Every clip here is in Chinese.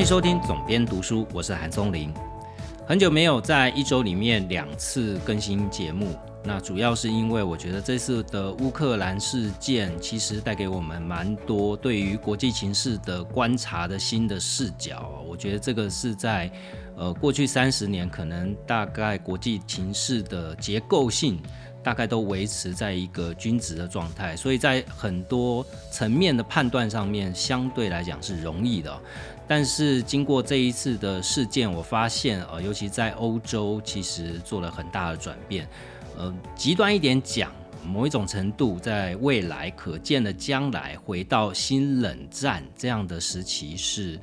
欢迎收听总编读书，我是韩松林。很久没有在一周里面两次更新节目，那主要是因为我觉得这次的乌克兰事件其实带给我们蛮多对于国际情势的观察的新的视角。我觉得这个是在呃过去三十年可能大概国际情势的结构性。大概都维持在一个均值的状态，所以在很多层面的判断上面，相对来讲是容易的。但是经过这一次的事件，我发现，呃，尤其在欧洲，其实做了很大的转变。呃，极端一点讲，某一种程度，在未来可见的将来，回到新冷战这样的时期，是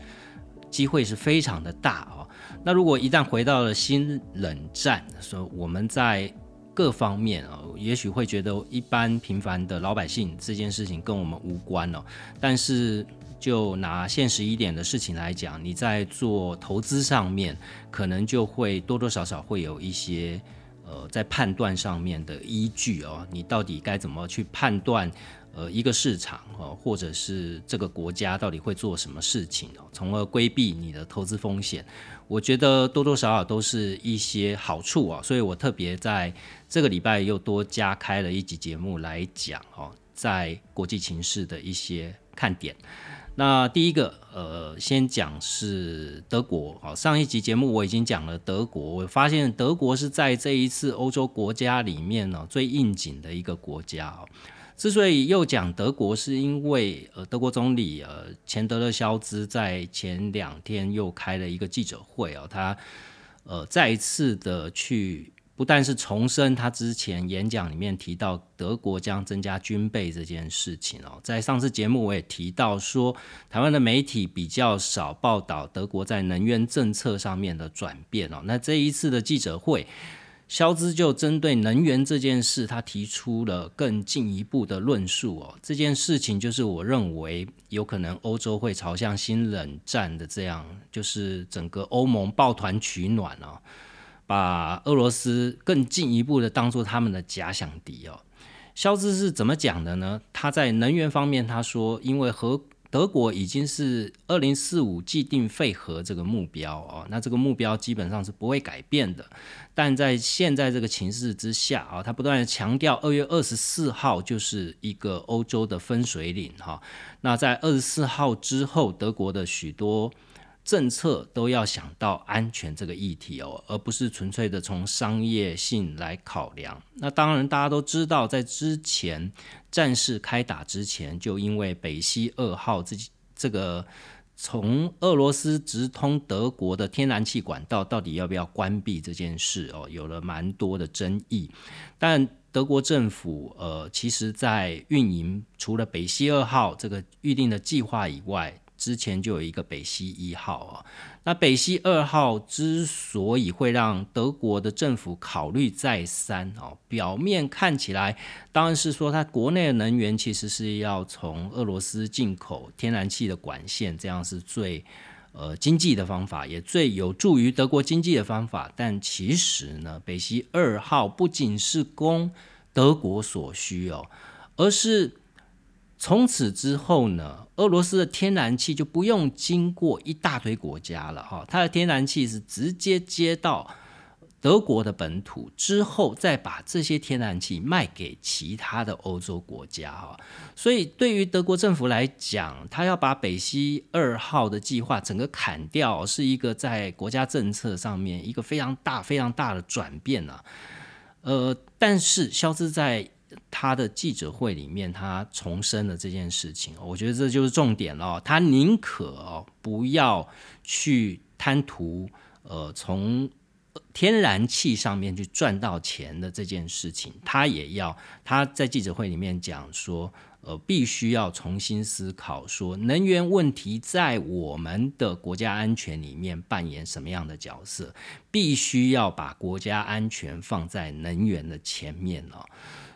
机会是非常的大哦。那如果一旦回到了新冷战，说我们在各方面啊，也许会觉得一般平凡的老百姓这件事情跟我们无关哦。但是就拿现实一点的事情来讲，你在做投资上面，可能就会多多少少会有一些呃在判断上面的依据哦。你到底该怎么去判断？呃，一个市场哦，或者是这个国家到底会做什么事情哦，从而规避你的投资风险，我觉得多多少少都是一些好处啊。所以我特别在这个礼拜又多加开了一集节目来讲哦，在国际情势的一些看点。那第一个，呃，先讲是德国好。上一集节目我已经讲了德国，我发现德国是在这一次欧洲国家里面呢最应景的一个国家。之所以又讲德国，是因为呃，德国总理呃，钱德勒肖兹在前两天又开了一个记者会哦，他呃再一次的去，不但是重申他之前演讲里面提到德国将增加军备这件事情哦，在上次节目我也提到说，台湾的媒体比较少报道德国在能源政策上面的转变哦，那这一次的记者会。肖兹就针对能源这件事，他提出了更进一步的论述哦。这件事情就是我认为有可能欧洲会朝向新冷战的这样，就是整个欧盟抱团取暖哦，把俄罗斯更进一步的当做他们的假想敌哦。肖兹是怎么讲的呢？他在能源方面他说，因为和。德国已经是二零四五既定废核这个目标哦，那这个目标基本上是不会改变的。但在现在这个情势之下啊，他不断的强调二月二十四号就是一个欧洲的分水岭哈。那在二十四号之后，德国的许多。政策都要想到安全这个议题哦，而不是纯粹的从商业性来考量。那当然，大家都知道，在之前战事开打之前，就因为北溪二号这这个从俄罗斯直通德国的天然气管道到底要不要关闭这件事哦，有了蛮多的争议。但德国政府呃，其实在运营除了北溪二号这个预定的计划以外。之前就有一个北溪一号啊，那北溪二号之所以会让德国的政府考虑再三哦，表面看起来当然是说它国内的能源其实是要从俄罗斯进口天然气的管线，这样是最呃经济的方法，也最有助于德国经济的方法。但其实呢，北溪二号不仅是供德国所需哦，而是。从此之后呢，俄罗斯的天然气就不用经过一大堆国家了哈，它的天然气是直接接到德国的本土，之后再把这些天然气卖给其他的欧洲国家哈。所以对于德国政府来讲，他要把北溪二号的计划整个砍掉，是一个在国家政策上面一个非常大、非常大的转变啊。呃，但是肖兹在。他的记者会里面，他重申了这件事情，我觉得这就是重点了。他宁可不要去贪图呃从天然气上面去赚到钱的这件事情，他也要他在记者会里面讲说，呃，必须要重新思考说能源问题在我们的国家安全里面扮演什么样的角色，必须要把国家安全放在能源的前面哦。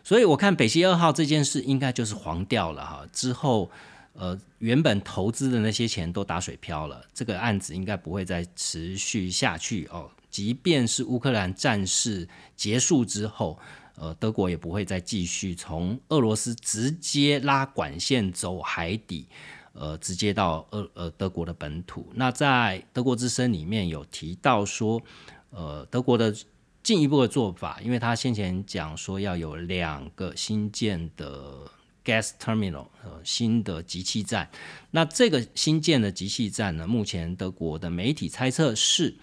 所以我看北溪二号这件事应该就是黄掉了哈，之后呃原本投资的那些钱都打水漂了，这个案子应该不会再持续下去哦。即便是乌克兰战事结束之后，呃德国也不会再继续从俄罗斯直接拉管线走海底，呃直接到俄呃德国的本土。那在德国之声里面有提到说，呃德国的进一步的做法，因为他先前讲说要有两个新建的 gas terminal，呃新的集气站。那这个新建的集气站呢，目前德国的媒体猜测是。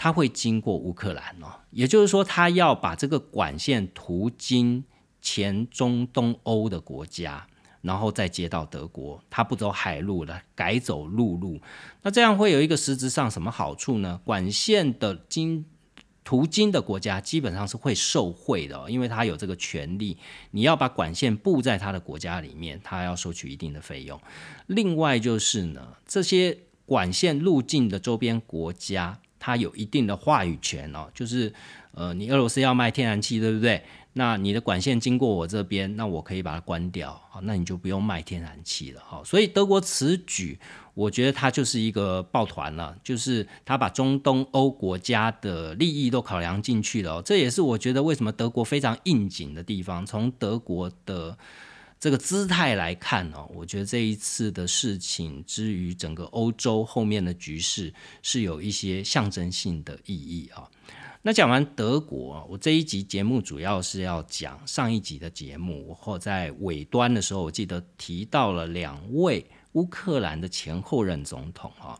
它会经过乌克兰哦，也就是说，它要把这个管线途经前中东欧的国家，然后再接到德国。它不走海路了，改走陆路。那这样会有一个实质上什么好处呢？管线的经途经的国家基本上是会受贿的，因为他有这个权利。你要把管线布在他的国家里面，他要收取一定的费用。另外就是呢，这些管线路径的周边国家。它有一定的话语权哦，就是，呃，你俄罗斯要卖天然气，对不对？那你的管线经过我这边，那我可以把它关掉，好，那你就不用卖天然气了，哈。所以德国此举，我觉得它就是一个抱团了，就是它把中东欧国家的利益都考量进去了，这也是我觉得为什么德国非常应景的地方。从德国的这个姿态来看呢，我觉得这一次的事情之于整个欧洲后面的局势是有一些象征性的意义啊。那讲完德国，我这一集节目主要是要讲上一集的节目，或在尾端的时候，我记得提到了两位乌克兰的前后任总统啊。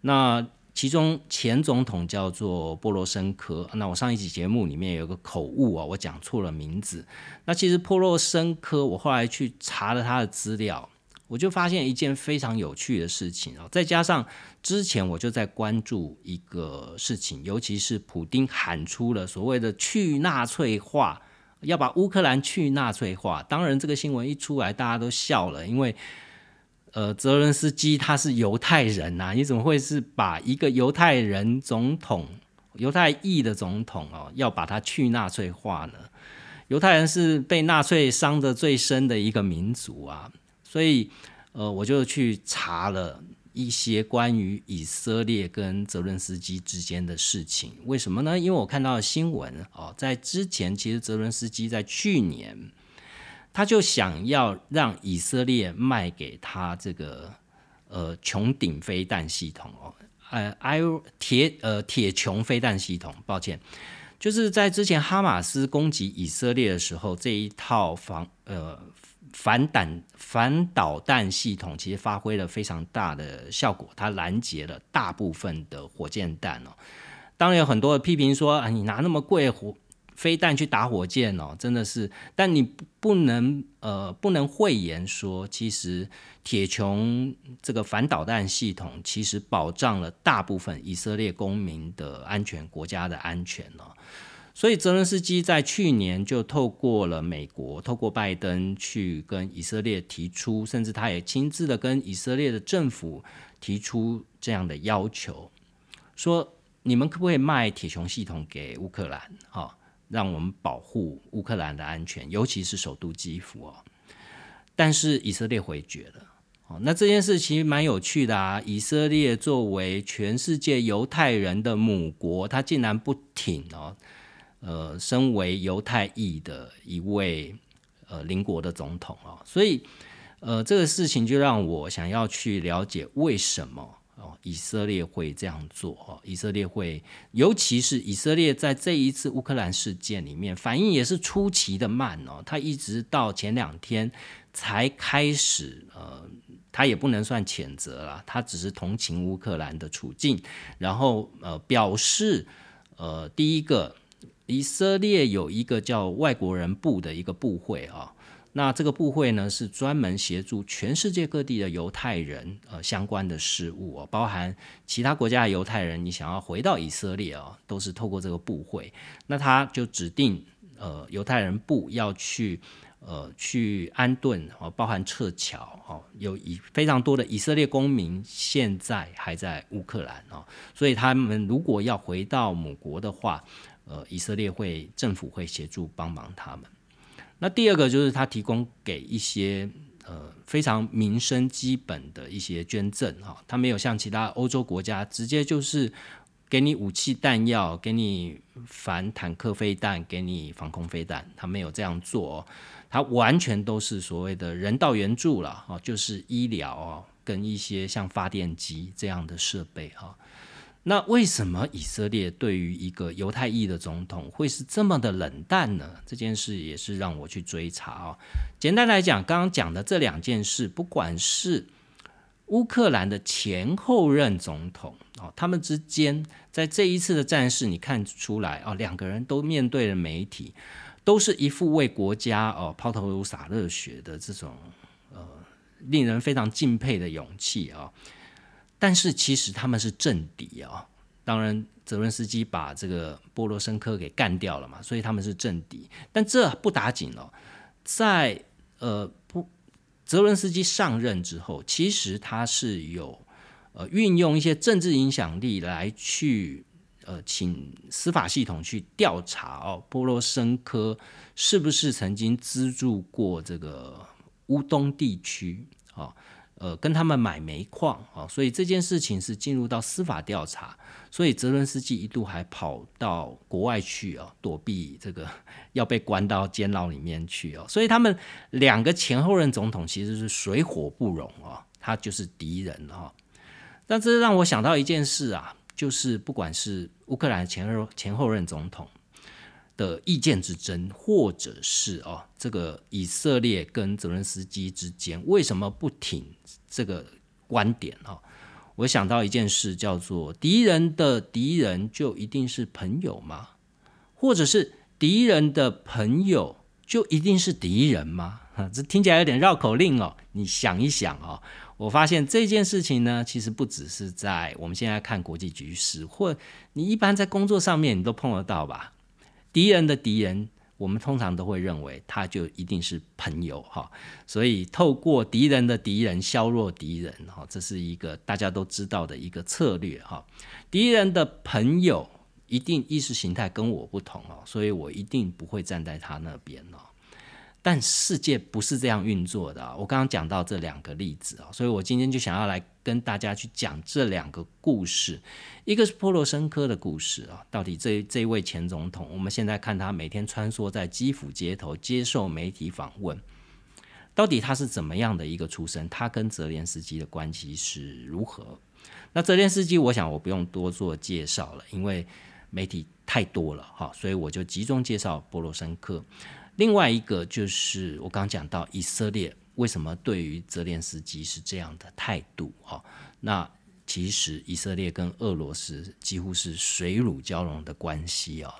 那其中前总统叫做波罗申科，那我上一集节目里面有个口误啊，我讲错了名字。那其实波罗申科，我后来去查了他的资料，我就发现一件非常有趣的事情哦。再加上之前我就在关注一个事情，尤其是普丁喊出了所谓的去纳粹化，要把乌克兰去纳粹化。当然，这个新闻一出来，大家都笑了，因为。呃，泽伦斯基他是犹太人呐，你怎么会是把一个犹太人总统、犹太裔的总统哦，要把他去纳粹化呢？犹太人是被纳粹伤的最深的一个民族啊，所以呃，我就去查了一些关于以色列跟泽伦斯基之间的事情。为什么呢？因为我看到新闻哦，在之前其实泽伦斯基在去年。他就想要让以色列卖给他这个呃穹顶飞弹系统哦，呃，I 铁呃铁穹飞弹系统，抱歉，就是在之前哈马斯攻击以色列的时候，这一套防呃反弹反导弹系统其实发挥了非常大的效果，它拦截了大部分的火箭弹哦。当然有很多的批评说啊，你拿那么贵火。飞弹去打火箭哦，真的是，但你不能呃不能讳言说，其实铁穹这个反导弹系统其实保障了大部分以色列公民的安全，国家的安全哦。所以泽伦斯基在去年就透过了美国，透过拜登去跟以色列提出，甚至他也亲自的跟以色列的政府提出这样的要求，说你们可不可以卖铁穹系统给乌克兰？哈。让我们保护乌克兰的安全，尤其是首都基辅哦。但是以色列回绝了哦。那这件事其实蛮有趣的啊。以色列作为全世界犹太人的母国，他竟然不挺哦。呃，身为犹太裔的一位呃邻国的总统哦，所以呃这个事情就让我想要去了解为什么。哦，以色列会这样做哦，以色列会，尤其是以色列在这一次乌克兰事件里面反应也是出奇的慢哦，他一直到前两天才开始，呃，他也不能算谴责了，他只是同情乌克兰的处境，然后呃表示，呃，第一个，以色列有一个叫外国人部的一个部会啊。那这个部会呢，是专门协助全世界各地的犹太人呃相关的事务哦，包含其他国家的犹太人，你想要回到以色列哦，都是透过这个部会。那他就指定呃犹太人部要去呃去安顿哦，包含撤侨哦，有以非常多的以色列公民现在还在乌克兰哦，所以他们如果要回到母国的话，呃，以色列会政府会协助帮忙他们。那第二个就是他提供给一些呃非常民生基本的一些捐赠哈，他没有像其他欧洲国家直接就是给你武器弹药，给你反坦克飞弹，给你防空飞弹，他没有这样做，他完全都是所谓的人道援助了哦，就是医疗哦，跟一些像发电机这样的设备哈。那为什么以色列对于一个犹太裔的总统会是这么的冷淡呢？这件事也是让我去追查啊。简单来讲，刚刚讲的这两件事，不管是乌克兰的前后任总统哦，他们之间在这一次的战事，你看出来哦，两个人都面对了媒体，都是一副为国家哦抛头颅洒热血的这种呃令人非常敬佩的勇气啊。但是其实他们是政敌啊，当然泽伦斯基把这个波罗申科给干掉了嘛，所以他们是政敌。但这不打紧哦，在呃不泽伦斯基上任之后，其实他是有呃运用一些政治影响力来去呃请司法系统去调查哦波罗申科是不是曾经资助过这个乌东地区啊。呃，跟他们买煤矿啊，所以这件事情是进入到司法调查，所以泽伦斯基一度还跑到国外去啊，躲避这个要被关到监牢里面去哦。所以他们两个前后任总统其实是水火不容啊，他就是敌人哈。但这让我想到一件事啊，就是不管是乌克兰前后前后任总统。的意见之争，或者是哦，这个以色列跟泽伦斯基之间为什么不挺这个观点哦？我想到一件事，叫做敌人的敌人就一定是朋友吗？或者是敌人的朋友就一定是敌人吗？这听起来有点绕口令哦。你想一想哦，我发现这件事情呢，其实不只是在我们现在看国际局势，或你一般在工作上面你都碰得到吧。敌人的敌人，我们通常都会认为他就一定是朋友哈，所以透过敌人的敌人削弱敌人哈，这是一个大家都知道的一个策略哈。敌人的朋友一定意识形态跟我不同哦，所以我一定不会站在他那边哦。但世界不是这样运作的啊！我刚刚讲到这两个例子啊，所以我今天就想要来跟大家去讲这两个故事。一个是波罗申科的故事啊，到底这这位前总统，我们现在看他每天穿梭在基辅街头接受媒体访问，到底他是怎么样的一个出身？他跟泽连斯基的关系是如何？那泽连斯基，我想我不用多做介绍了，因为媒体太多了哈，所以我就集中介绍波罗申科。另外一个就是我刚讲到以色列为什么对于泽连斯基是这样的态度哈？那其实以色列跟俄罗斯几乎是水乳交融的关系哦。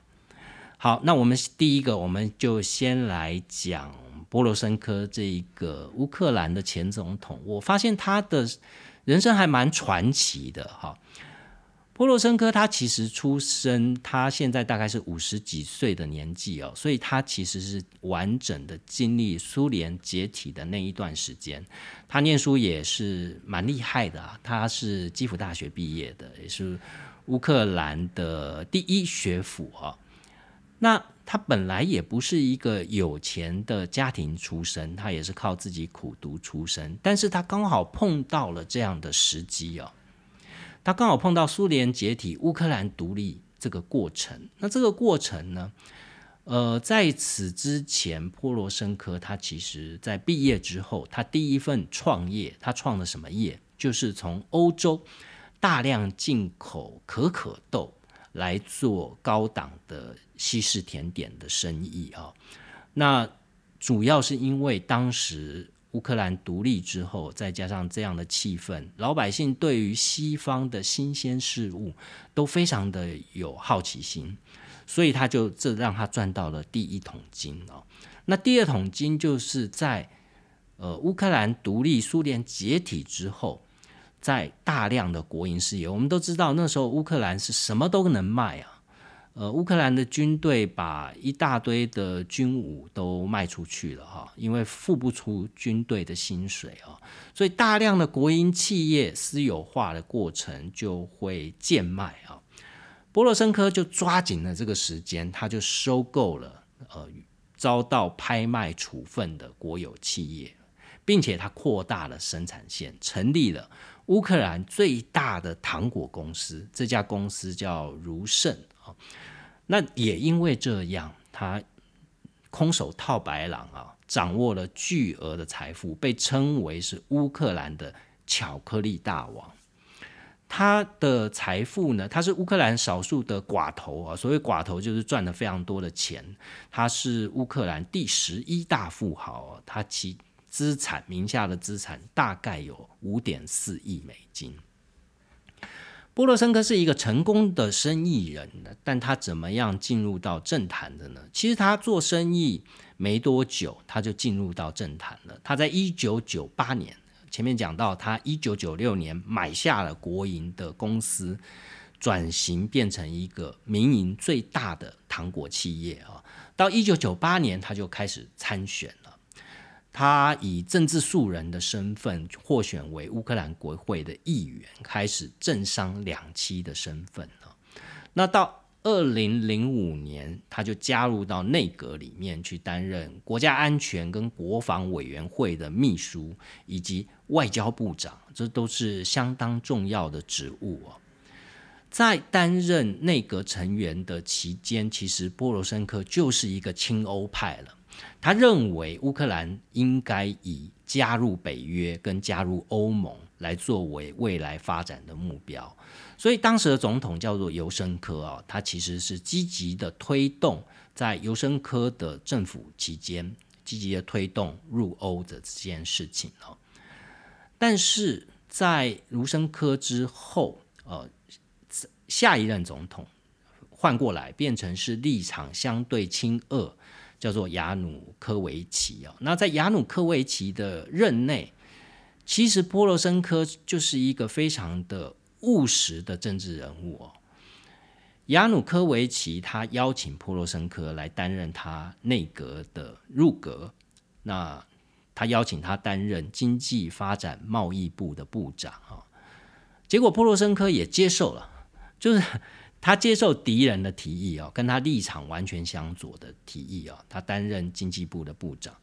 好，那我们第一个我们就先来讲波罗申科这一个乌克兰的前总统，我发现他的人生还蛮传奇的哈。波罗申科他其实出生，他现在大概是五十几岁的年纪哦，所以他其实是完整的经历苏联解体的那一段时间。他念书也是蛮厉害的啊，他是基辅大学毕业的，也是乌克兰的第一学府哦。那他本来也不是一个有钱的家庭出身，他也是靠自己苦读出身，但是他刚好碰到了这样的时机哦。他刚好碰到苏联解体、乌克兰独立这个过程。那这个过程呢？呃，在此之前，波罗申科他其实在毕业之后，他第一份创业，他创的什么业？就是从欧洲大量进口可可豆来做高档的西式甜点的生意啊。那主要是因为当时。乌克兰独立之后，再加上这样的气氛，老百姓对于西方的新鲜事物都非常的有好奇心，所以他就这让他赚到了第一桶金哦。那第二桶金就是在呃乌克兰独立、苏联解体之后，在大量的国营事业，我们都知道那时候乌克兰是什么都能卖啊。呃，乌克兰的军队把一大堆的军武都卖出去了哈，因为付不出军队的薪水啊，所以大量的国营企业私有化的过程就会贱卖啊。波罗申科就抓紧了这个时间，他就收购了呃遭到拍卖处分的国有企业，并且他扩大了生产线，成立了乌克兰最大的糖果公司，这家公司叫如盛。那也因为这样，他空手套白狼啊，掌握了巨额的财富，被称为是乌克兰的巧克力大王。他的财富呢？他是乌克兰少数的寡头啊。所谓寡头，就是赚了非常多的钱。他是乌克兰第十一大富豪他其资产名下的资产大概有五点四亿美金。波罗申科是一个成功的生意人，但他怎么样进入到政坛的呢？其实他做生意没多久，他就进入到政坛了。他在一九九八年。前面讲到，他一九九六年买下了国营的公司，转型变成一个民营最大的糖果企业啊。到一九九八年，他就开始参选了。他以政治素人的身份获选为乌克兰国会的议员，开始政商两栖的身份了。那到二零零五年，他就加入到内阁里面去担任国家安全跟国防委员会的秘书，以及外交部长，这都是相当重要的职务哦。在担任内阁成员的期间，其实波罗申科就是一个亲欧派了。他认为乌克兰应该以加入北约跟加入欧盟来作为未来发展的目标，所以当时的总统叫做尤申科啊，他其实是积极的推动在尤申科的政府期间积极的推动入欧的这件事情哦。但是在卢申科之后，呃，下一任总统换过来变成是立场相对亲俄。叫做亚努科维奇哦，那在亚努科维奇的任内，其实波罗申科就是一个非常的务实的政治人物哦。亚努科维奇他邀请波罗申科来担任他内阁的入阁，那他邀请他担任经济发展贸易部的部长啊，结果波罗申科也接受了，就是。他接受敌人的提议哦，跟他立场完全相左的提议哦，他担任经济部的部长。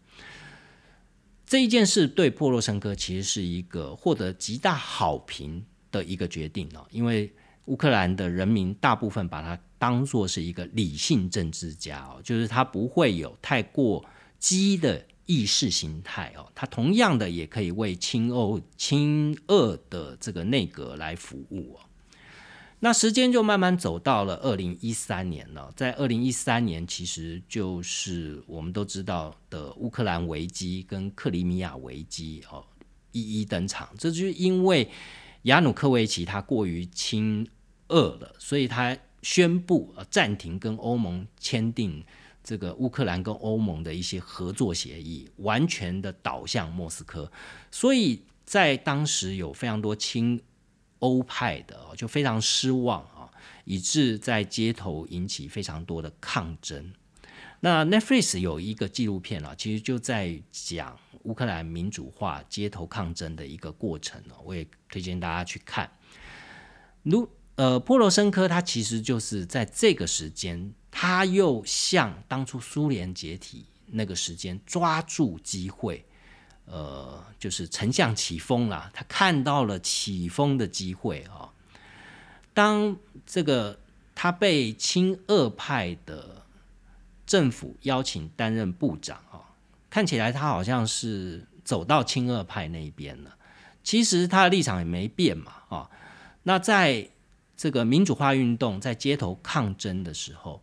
这一件事对波罗申科其实是一个获得极大好评的一个决定哦，因为乌克兰的人民大部分把他当作是一个理性政治家哦，就是他不会有太过激的意识形态哦，他同样的也可以为亲欧亲俄的这个内阁来服务哦。那时间就慢慢走到了二零一三年了，在二零一三年，其实就是我们都知道的乌克兰危机跟克里米亚危机哦一一登场。这就是因为亚努科维奇他过于亲俄了，所以他宣布暂停跟欧盟签订这个乌克兰跟欧盟的一些合作协议，完全的倒向莫斯科。所以在当时有非常多亲。欧派的就非常失望啊，以致在街头引起非常多的抗争。那 Netflix 有一个纪录片啊，其实就在讲乌克兰民主化街头抗争的一个过程哦，我也推荐大家去看。如呃，波罗申科他其实就是在这个时间，他又像当初苏联解体那个时间抓住机会。呃，就是丞相起风了，他看到了起风的机会啊。当这个他被亲俄派的政府邀请担任部长啊，看起来他好像是走到亲俄派那一边了。其实他的立场也没变嘛啊。那在这个民主化运动在街头抗争的时候，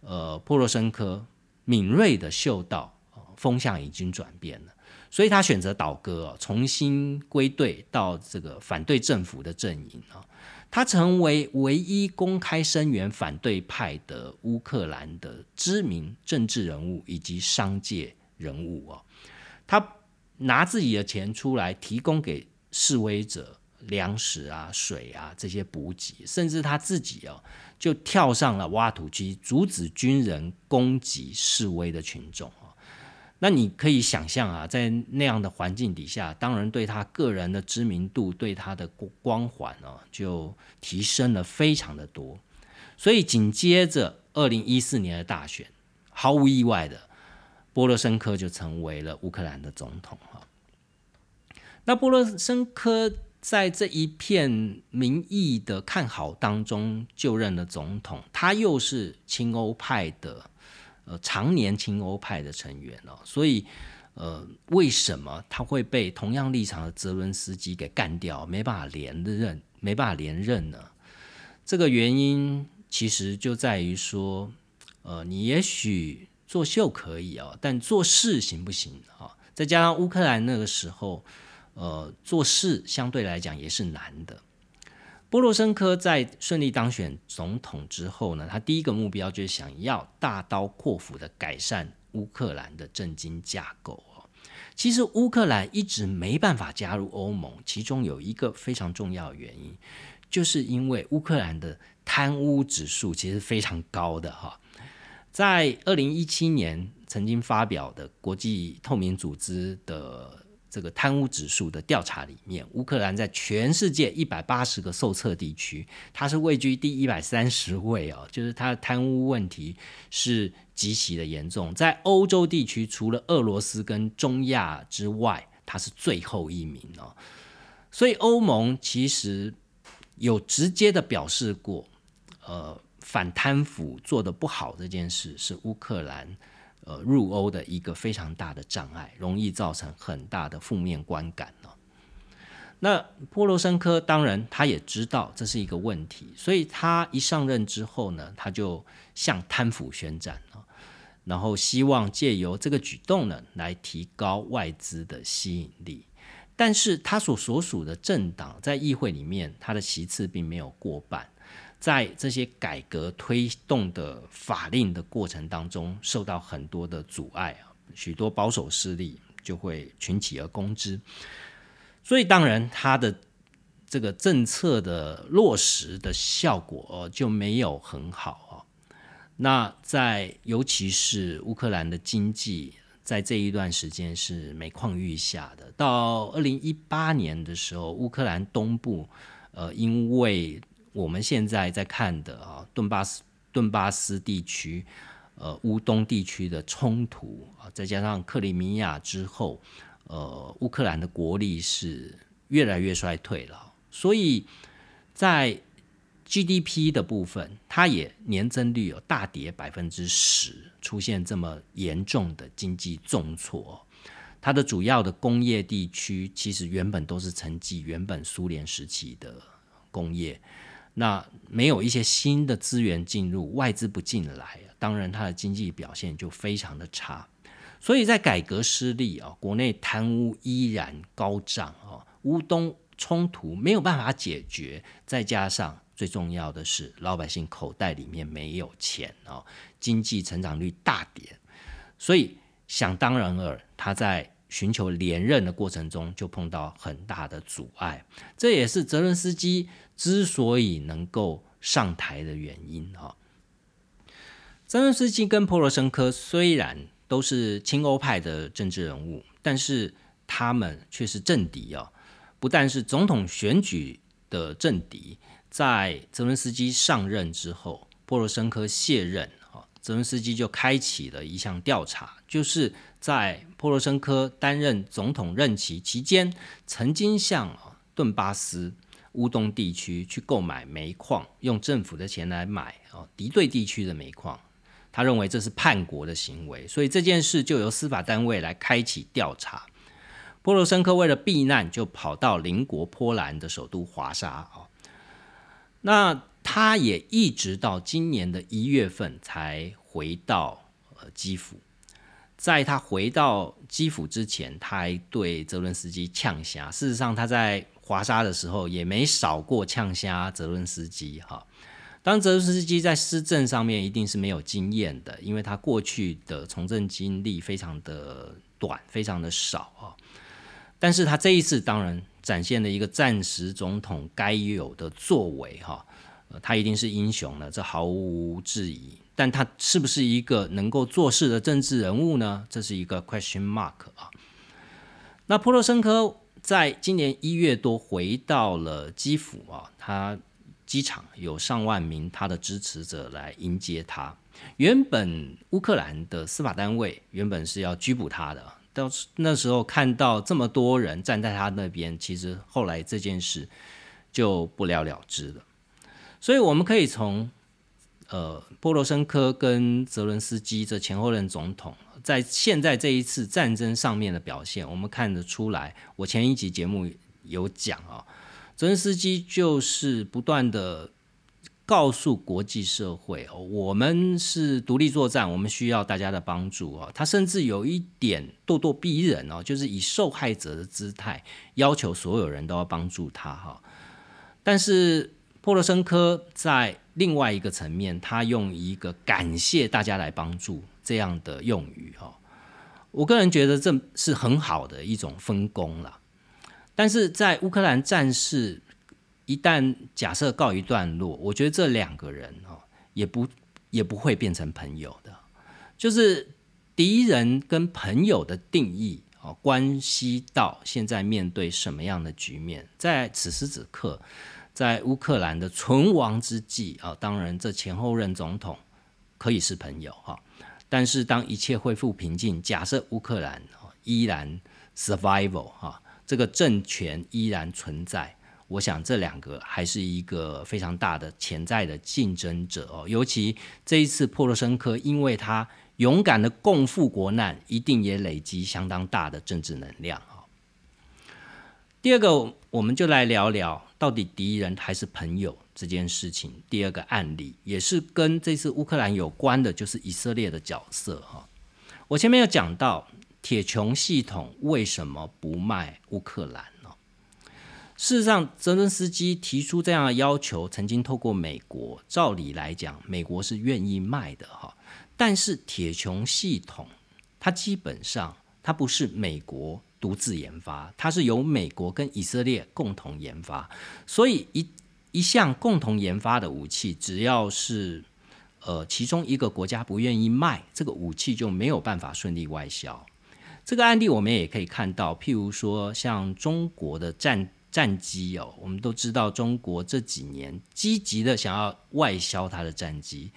呃，波罗申科敏锐的嗅到风向已经转变了。所以他选择倒戈，重新归队到这个反对政府的阵营啊。他成为唯一公开声援反对派的乌克兰的知名政治人物以及商界人物啊。他拿自己的钱出来提供给示威者粮食啊、水啊这些补给，甚至他自己哦就跳上了挖土机，阻止军人攻击示威的群众。那你可以想象啊，在那样的环境底下，当然对他个人的知名度、对他的光环哦，就提升了非常的多。所以紧接着二零一四年的大选，毫无意外的，波罗申科就成为了乌克兰的总统哈。那波罗申科在这一片民意的看好当中就任了总统，他又是亲欧派的。呃，常年亲欧派的成员哦，所以，呃，为什么他会被同样立场的泽伦斯基给干掉，没办法连任，没办法连任呢？这个原因其实就在于说，呃，你也许作秀可以啊，但做事行不行啊？再加上乌克兰那个时候，呃，做事相对来讲也是难的。波罗申科在顺利当选总统之后呢，他第一个目标就是想要大刀阔斧的改善乌克兰的政经架构哦。其实乌克兰一直没办法加入欧盟，其中有一个非常重要的原因，就是因为乌克兰的贪污指数其实非常高的哈。在二零一七年曾经发表的国际透明组织的。这个贪污指数的调查里面，乌克兰在全世界一百八十个受测地区，它是位居第一百三十位哦，就是它的贪污问题是极其的严重。在欧洲地区，除了俄罗斯跟中亚之外，它是最后一名哦。所以欧盟其实有直接的表示过，呃，反贪腐做的不好这件事是乌克兰。呃，入欧的一个非常大的障碍，容易造成很大的负面观感呢。那波罗申科当然他也知道这是一个问题，所以他一上任之后呢，他就向贪腐宣战啊，然后希望借由这个举动呢，来提高外资的吸引力。但是他所所属的政党在议会里面，他的席次并没有过半。在这些改革推动的法令的过程当中，受到很多的阻碍啊，许多保守势力就会群起而攻之，所以当然他的这个政策的落实的效果就没有很好啊。那在尤其是乌克兰的经济在这一段时间是每况愈下的，到二零一八年的时候，乌克兰东部呃因为我们现在在看的啊，顿巴斯顿巴斯地区，呃，乌东地区的冲突啊，再加上克里米亚之后，呃，乌克兰的国力是越来越衰退了，所以在 GDP 的部分，它也年增率有大跌百分之十，出现这么严重的经济重挫。它的主要的工业地区其实原本都是承继原本苏联时期的工业。那没有一些新的资源进入，外资不进来，当然它的经济表现就非常的差。所以在改革失利啊，国内贪污依然高涨啊，乌东冲突没有办法解决，再加上最重要的是老百姓口袋里面没有钱啊，经济成长率大跌，所以想当然尔，他在。寻求连任的过程中，就碰到很大的阻碍，这也是泽伦斯基之所以能够上台的原因啊。泽伦斯基跟普罗申科虽然都是亲欧派的政治人物，但是他们却是政敌啊。不但是总统选举的政敌，在泽伦斯基上任之后，波罗申科卸任啊，泽伦斯基就开启了一项调查，就是。在波罗申科担任总统任期期间，曾经向顿巴斯乌东地区去购买煤矿，用政府的钱来买哦敌对地区的煤矿。他认为这是叛国的行为，所以这件事就由司法单位来开启调查。波罗申科为了避难，就跑到邻国波兰的首都华沙啊。那他也一直到今年的一月份才回到呃基辅。在他回到基辅之前，他还对泽伦斯基呛虾。事实上，他在华沙的时候也没少过呛虾泽伦斯基。哈，当泽伦斯基在施政上面一定是没有经验的，因为他过去的从政经历非常的短，非常的少啊。但是他这一次当然展现了一个战时总统该有的作为。哈，他一定是英雄了，这毫无质疑。但他是不是一个能够做事的政治人物呢？这是一个 question mark 啊。那普罗申科在今年一月多回到了基辅啊，他机场有上万名他的支持者来迎接他。原本乌克兰的司法单位原本是要拘捕他的，到那时候看到这么多人站在他那边，其实后来这件事就不了了之了。所以我们可以从。呃，波罗申科跟泽伦斯基这前后任总统在现在这一次战争上面的表现，我们看得出来。我前一集节目有讲啊，泽连斯基就是不断的告诉国际社会哦，我们是独立作战，我们需要大家的帮助啊。他甚至有一点咄咄逼人哦，就是以受害者的姿态要求所有人都要帮助他哈。但是波罗申科在另外一个层面，他用一个感谢大家来帮助这样的用语哈，我个人觉得这是很好的一种分工了。但是在乌克兰战事一旦假设告一段落，我觉得这两个人哈也不也不会变成朋友的，就是敌人跟朋友的定义啊，关系到现在面对什么样的局面，在此时此刻。在乌克兰的存亡之际啊，当然这前后任总统可以是朋友哈，但是当一切恢复平静，假设乌克兰依然 survival 哈，这个政权依然存在，我想这两个还是一个非常大的潜在的竞争者哦。尤其这一次波罗申科，因为他勇敢的共赴国难，一定也累积相当大的政治能量啊。第二个，我们就来聊聊。到底敌人还是朋友这件事情，第二个案例也是跟这次乌克兰有关的，就是以色列的角色哈。我前面有讲到铁穹系统为什么不卖乌克兰呢？事实上，泽伦斯基提出这样的要求，曾经透过美国，照理来讲，美国是愿意卖的哈。但是铁穹系统，它基本上它不是美国。独自研发，它是由美国跟以色列共同研发，所以一一项共同研发的武器，只要是呃其中一个国家不愿意卖这个武器，就没有办法顺利外销。这个案例我们也可以看到，譬如说像中国的战战机哦，我们都知道中国这几年积极的想要外销它的战机。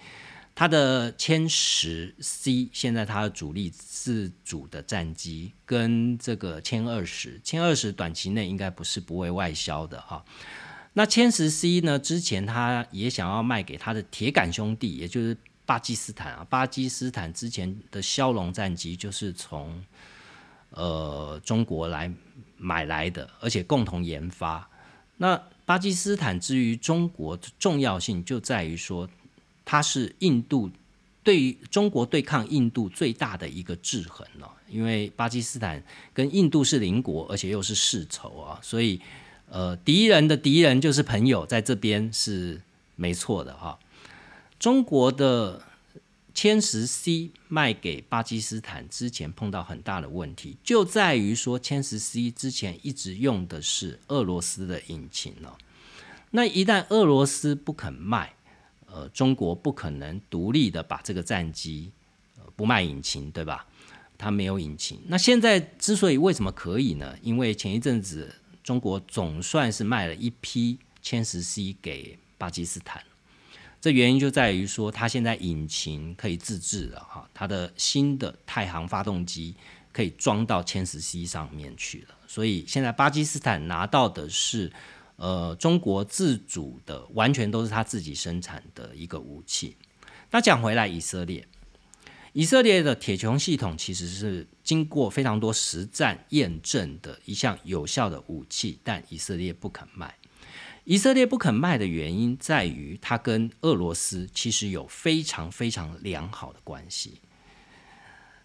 它的歼十 C 现在它的主力自主的战机跟这个歼二十，歼二十短期内应该不是不会外销的哈。那歼十 C 呢？之前他也想要卖给他的铁杆兄弟，也就是巴基斯坦啊。巴基斯坦之前的枭龙战机就是从呃中国来买来的，而且共同研发。那巴基斯坦之于中国的重要性就在于说。它是印度对于中国对抗印度最大的一个制衡了，因为巴基斯坦跟印度是邻国，而且又是世仇啊，所以呃敌人的敌人就是朋友，在这边是没错的哈。中国的歼十 C 卖给巴基斯坦之前碰到很大的问题，就在于说歼十 C 之前一直用的是俄罗斯的引擎了，那一旦俄罗斯不肯卖。呃，中国不可能独立的把这个战机呃不卖引擎，对吧？它没有引擎。那现在之所以为什么可以呢？因为前一阵子中国总算是卖了一批歼十 C 给巴基斯坦，这原因就在于说它现在引擎可以自制了哈，它的新的太行发动机可以装到歼十 C 上面去了，所以现在巴基斯坦拿到的是。呃，中国自主的完全都是他自己生产的一个武器。那讲回来，以色列，以色列的铁穹系统其实是经过非常多实战验证的一项有效的武器，但以色列不肯卖。以色列不肯卖的原因在于，它跟俄罗斯其实有非常非常良好的关系。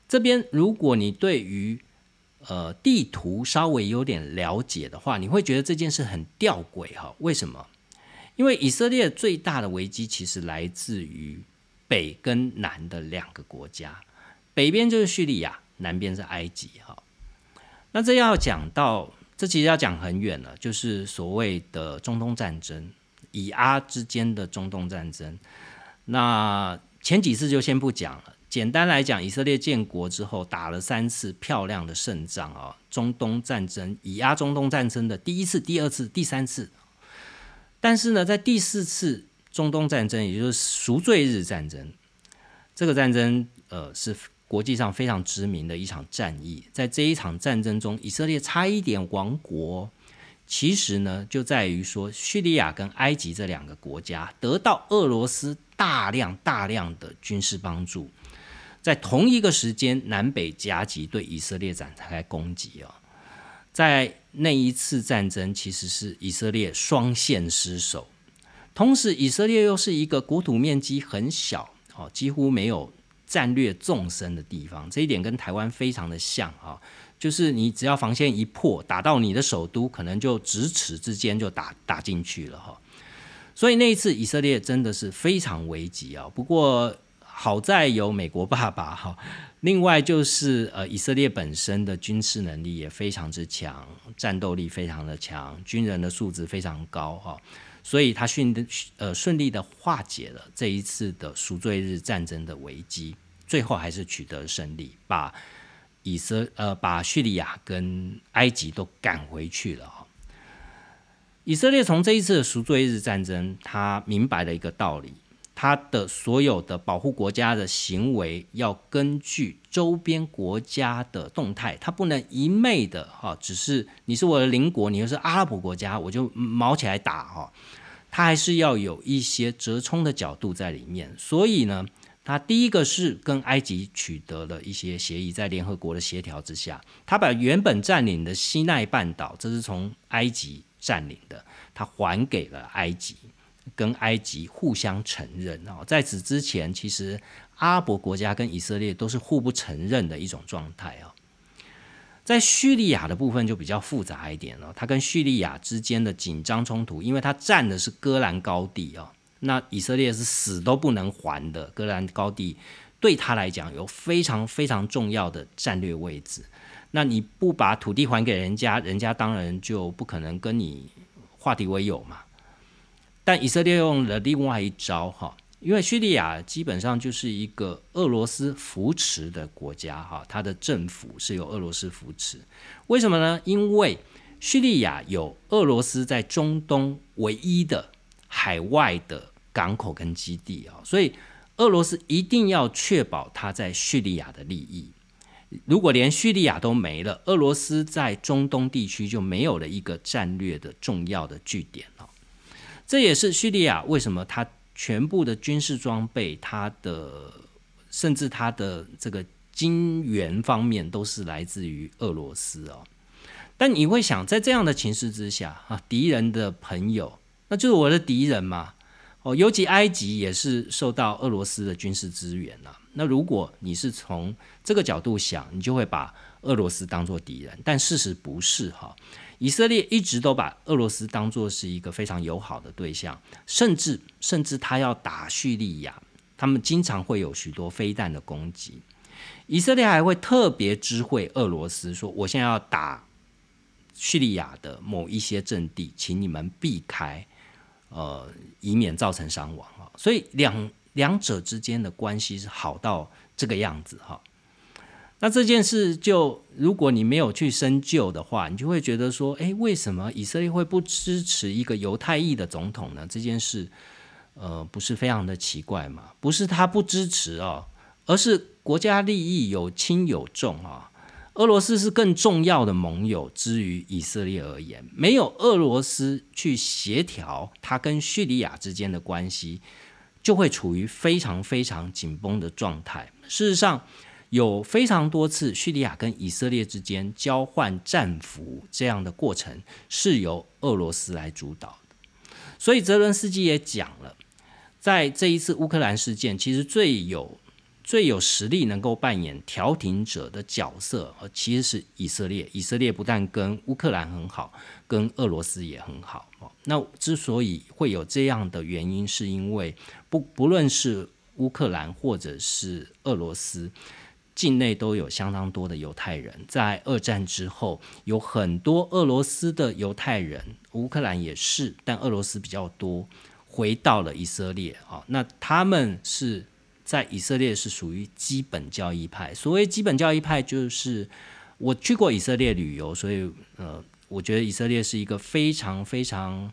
这边，如果你对于呃，地图稍微有点了解的话，你会觉得这件事很吊诡哈？为什么？因为以色列最大的危机其实来自于北跟南的两个国家，北边就是叙利亚，南边是埃及哈。那这要讲到，这其实要讲很远了，就是所谓的中东战争，以阿之间的中东战争。那前几次就先不讲了。简单来讲，以色列建国之后打了三次漂亮的胜仗啊，中东战争以压中东战争的第一次、第二次、第三次。但是呢，在第四次中东战争，也就是赎罪日战争，这个战争呃是国际上非常知名的一场战役。在这一场战争中，以色列差一点亡国。其实呢，就在于说，叙利亚跟埃及这两个国家得到俄罗斯大量大量的军事帮助。在同一个时间，南北夹击对以色列展开攻击哦。在那一次战争，其实是以色列双线失守，同时以色列又是一个国土面积很小，哦，几乎没有战略纵深的地方。这一点跟台湾非常的像啊，就是你只要防线一破，打到你的首都，可能就咫尺之间就打打进去了哈。所以那一次以色列真的是非常危急啊。不过好在有美国爸爸哈，另外就是呃以色列本身的军事能力也非常之强，战斗力非常的强，军人的素质非常高哈。所以他顺呃顺利的化解了这一次的赎罪日战争的危机，最后还是取得胜利，把以色呃把叙利亚跟埃及都赶回去了。以色列从这一次的赎罪日战争，他明白了一个道理：他的所有的保护国家的行为要根据周边国家的动态，他不能一昧的哈，只是你是我的邻国，你又是阿拉伯国家，我就毛起来打哈，他还是要有一些折冲的角度在里面。所以呢，他第一个是跟埃及取得了一些协议，在联合国的协调之下，他把原本占领的西奈半岛，这是从埃及。占领的，他还给了埃及，跟埃及互相承认哦。在此之前，其实阿拉伯国家跟以色列都是互不承认的一种状态哦。在叙利亚的部分就比较复杂一点了，它跟叙利亚之间的紧张冲突，因为它占的是戈兰高地哦，那以色列是死都不能还的。戈兰高地对他来讲有非常非常重要的战略位置。那你不把土地还给人家，人家当然就不可能跟你化敌为友嘛。但以色列用了另外一招哈，因为叙利亚基本上就是一个俄罗斯扶持的国家哈，它的政府是由俄罗斯扶持。为什么呢？因为叙利亚有俄罗斯在中东唯一的海外的港口跟基地啊，所以俄罗斯一定要确保它在叙利亚的利益。如果连叙利亚都没了，俄罗斯在中东地区就没有了一个战略的重要的据点了。这也是叙利亚为什么它全部的军事装备、它的甚至它的这个金元方面都是来自于俄罗斯哦。但你会想，在这样的情势之下啊，敌人的朋友那就是我的敌人嘛。哦，尤其埃及也是受到俄罗斯的军事支援了。那如果你是从这个角度想，你就会把俄罗斯当做敌人，但事实不是哈。以色列一直都把俄罗斯当作是一个非常友好的对象，甚至甚至他要打叙利亚，他们经常会有许多飞弹的攻击。以色列还会特别知会俄罗斯说：“我现在要打叙利亚的某一些阵地，请你们避开，呃，以免造成伤亡啊。”所以两。两者之间的关系是好到这个样子哈，那这件事就如果你没有去深究的话，你就会觉得说，诶，为什么以色列会不支持一个犹太裔的总统呢？这件事，呃，不是非常的奇怪嘛？不是他不支持哦，而是国家利益有轻有重啊。俄罗斯是更重要的盟友，之于以色列而言，没有俄罗斯去协调他跟叙利亚之间的关系。就会处于非常非常紧绷的状态。事实上，有非常多次叙利亚跟以色列之间交换战俘这样的过程是由俄罗斯来主导的。所以泽伦斯基也讲了，在这一次乌克兰事件，其实最有最有实力能够扮演调停者的角色，呃，其实是以色列。以色列不但跟乌克兰很好，跟俄罗斯也很好。那之所以会有这样的原因，是因为不不论是乌克兰或者是俄罗斯境内都有相当多的犹太人。在二战之后，有很多俄罗斯的犹太人，乌克兰也是，但俄罗斯比较多，回到了以色列啊。那他们是在以色列是属于基本教义派。所谓基本教义派，就是我去过以色列旅游，所以呃。我觉得以色列是一个非常非常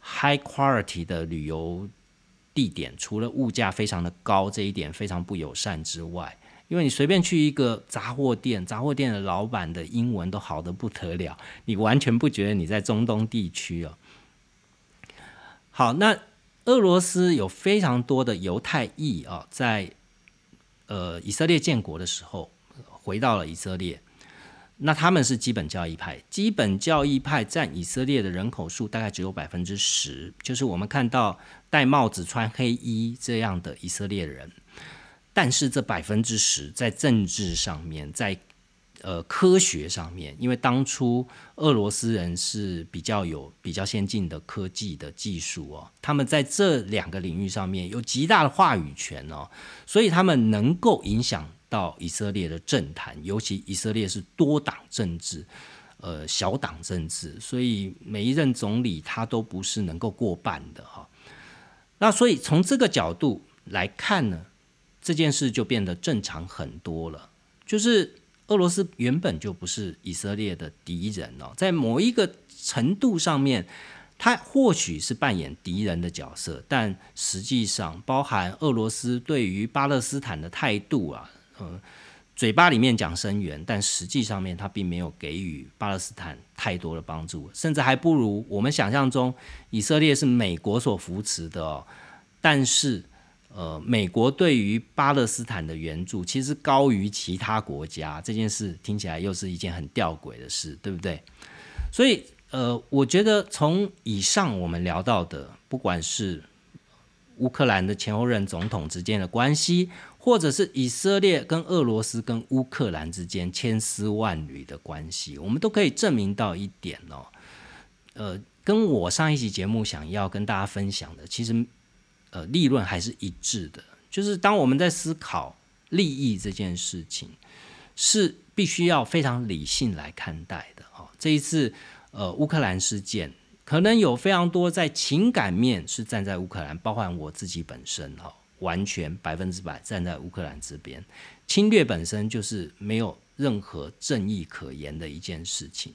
high quality 的旅游地点，除了物价非常的高这一点非常不友善之外，因为你随便去一个杂货店，杂货店的老板的英文都好的不得了，你完全不觉得你在中东地区哦。好，那俄罗斯有非常多的犹太裔啊，在呃以色列建国的时候回到了以色列。那他们是基本教义派，基本教义派占以色列的人口数大概只有百分之十，就是我们看到戴帽子、穿黑衣这样的以色列人。但是这百分之十在政治上面，在呃科学上面，因为当初俄罗斯人是比较有比较先进的科技的技术哦，他们在这两个领域上面有极大的话语权哦，所以他们能够影响。到以色列的政坛，尤其以色列是多党政治，呃，小党政治，所以每一任总理他都不是能够过半的哈。那所以从这个角度来看呢，这件事就变得正常很多了。就是俄罗斯原本就不是以色列的敌人哦，在某一个程度上面，他或许是扮演敌人的角色，但实际上包含俄罗斯对于巴勒斯坦的态度啊。呃，嘴巴里面讲声援，但实际上面他并没有给予巴勒斯坦太多的帮助，甚至还不如我们想象中，以色列是美国所扶持的哦。但是，呃，美国对于巴勒斯坦的援助其实高于其他国家，这件事听起来又是一件很吊诡的事，对不对？所以，呃，我觉得从以上我们聊到的，不管是乌克兰的前后任总统之间的关系。或者是以色列跟俄罗斯跟乌克兰之间千丝万缕的关系，我们都可以证明到一点哦。呃，跟我上一期节目想要跟大家分享的，其实呃利润还是一致的，就是当我们在思考利益这件事情，是必须要非常理性来看待的哦。这一次呃乌克兰事件，可能有非常多在情感面是站在乌克兰，包含我自己本身哈。完全百分之百站在乌克兰这边，侵略本身就是没有任何正义可言的一件事情。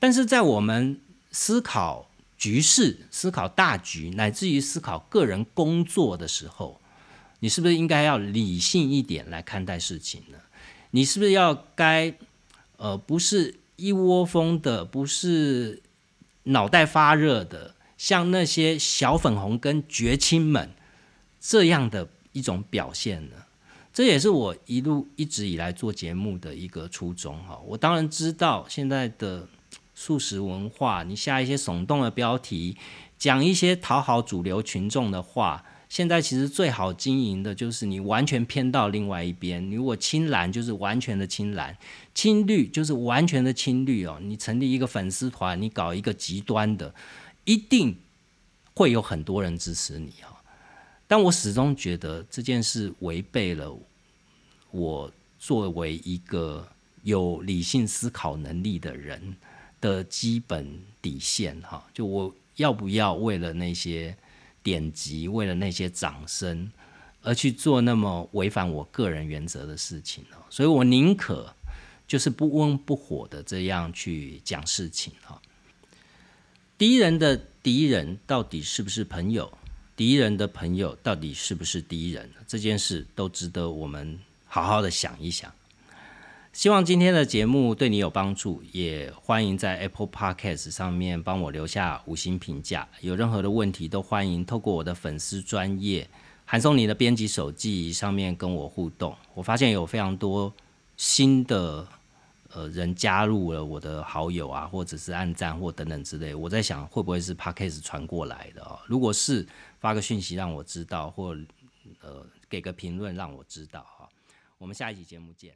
但是在我们思考局势、思考大局，乃至于思考个人工作的时候，你是不是应该要理性一点来看待事情呢？你是不是要该呃，不是一窝蜂的，不是脑袋发热的，像那些小粉红跟绝亲们？这样的一种表现呢，这也是我一路一直以来做节目的一个初衷哈。我当然知道现在的素食文化，你下一些耸动的标题，讲一些讨好主流群众的话，现在其实最好经营的就是你完全偏到另外一边。你如果亲蓝就是完全的亲蓝，亲绿就是完全的亲绿哦。你成立一个粉丝团，你搞一个极端的，一定会有很多人支持你哈。但我始终觉得这件事违背了我作为一个有理性思考能力的人的基本底线哈，就我要不要为了那些点击，为了那些掌声而去做那么违反我个人原则的事情呢？所以我宁可就是不温不火的这样去讲事情哈。敌人的敌人到底是不是朋友？敌人的朋友到底是不是敌人？这件事都值得我们好好的想一想。希望今天的节目对你有帮助，也欢迎在 Apple Podcast 上面帮我留下五星评价。有任何的问题，都欢迎透过我的粉丝专业韩松你的编辑手记上面跟我互动。我发现有非常多新的。呃，人加入了我的好友啊，或者是按赞或等等之类，我在想会不会是 Podcast 传过来的哦？如果是，发个讯息让我知道，或呃给个评论让我知道哈。我们下一集节目见。